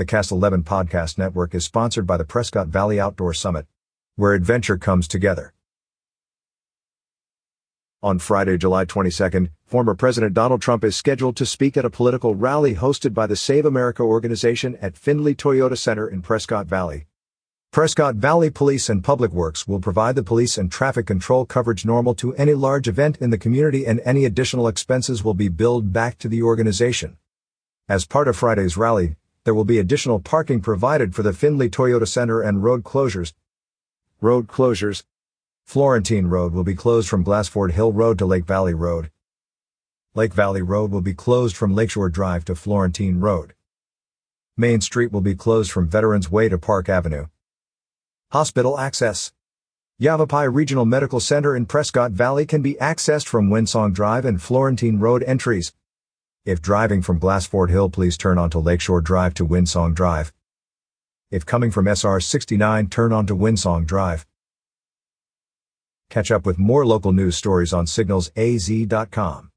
The Cast 11 podcast network is sponsored by the Prescott Valley Outdoor Summit, where adventure comes together. On Friday, July 22nd, former President Donald Trump is scheduled to speak at a political rally hosted by the Save America organization at Findlay Toyota Center in Prescott Valley. Prescott Valley Police and Public Works will provide the police and traffic control coverage normal to any large event in the community and any additional expenses will be billed back to the organization. As part of Friday's rally, there will be additional parking provided for the Findlay Toyota Center and road closures. Road closures. Florentine Road will be closed from Glassford Hill Road to Lake Valley Road. Lake Valley Road will be closed from Lakeshore Drive to Florentine Road. Main Street will be closed from Veterans Way to Park Avenue. Hospital access. Yavapai Regional Medical Center in Prescott Valley can be accessed from Windsong Drive and Florentine Road entries. If driving from Glassford Hill, please turn onto Lakeshore Drive to Windsong Drive. If coming from SR 69, turn onto Windsong Drive. Catch up with more local news stories on signalsaz.com.